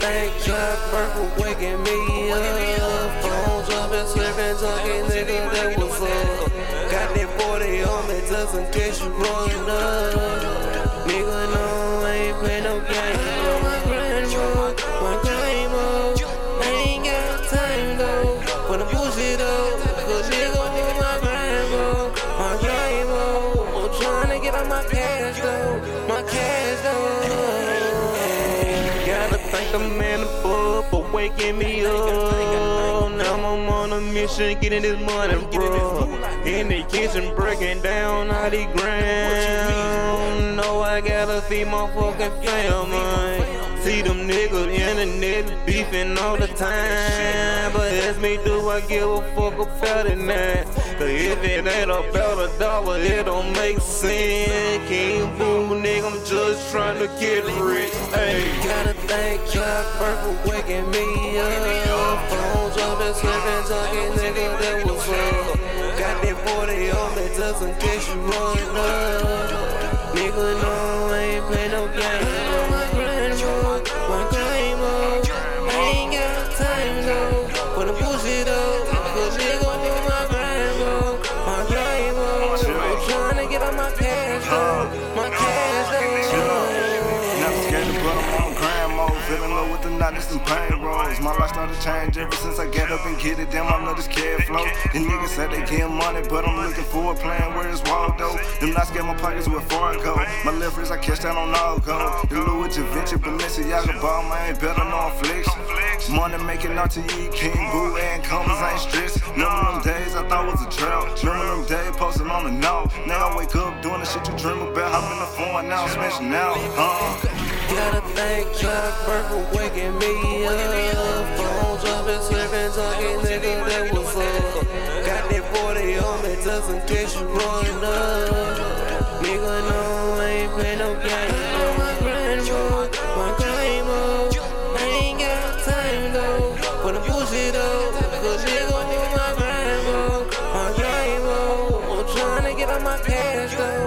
thank God for waking me up. Phones up and slipping, talking, nigga, that was up. Got that 40 on me just in case you run up. Nigga, no, I ain't play no game. My grind mode, my grind mode. Ain't got time though for the bullshit though. Nigga, on my grind mode, my grind mode. I'm tryna get on my cash though, my cash thank the man above for waking me up. Now I'm on a mission, getting this money, bro. In the kitchen, breaking down all the ground. Know I gotta feed my fucking family. See them niggas in the net beefing all the time. But ask me, do I give a fuck about it now? Cause if it ain't about a dollar, it don't make sense. Can't fool, nigga, I'm just trying to get rich. Hey, gotta thank God for waking me up. Phones up and slipping, talking, nigga, that was up. Got that 40 on me just in case you run up. Nigga, no, I ain't play no game. My grind mode, my grind mode. I ain't got time though for the bullshit though. Cause nigga, I'm my grind mode, my grind mode. I'm tryna get on my cash though, Feeling low with the knowledge and pain rolls. My life started to change ever since I get up and get it. Damn, I know this cash flow. And niggas said they getting money, but I'm looking for a plan. Where is Waldo? Them not scared my pockets with Fargo. My left wrist, I catch that on all go. The Louis Vinci, Balenciaga ball, man, ain't better I'm flex. Money making RTE, King Boo, and commas ain't stressed. I thought was a drought. Remember them days posting on the no. Now I wake up doing the shit you dream about. Hop in the phone now, smashing out, huh? Gotta thank God for waking me up. Phones up slipping, talking, nigga, that was up. Got that 40 on me just in case you run up. Nigga, no, I ain't play no game. I'm my grind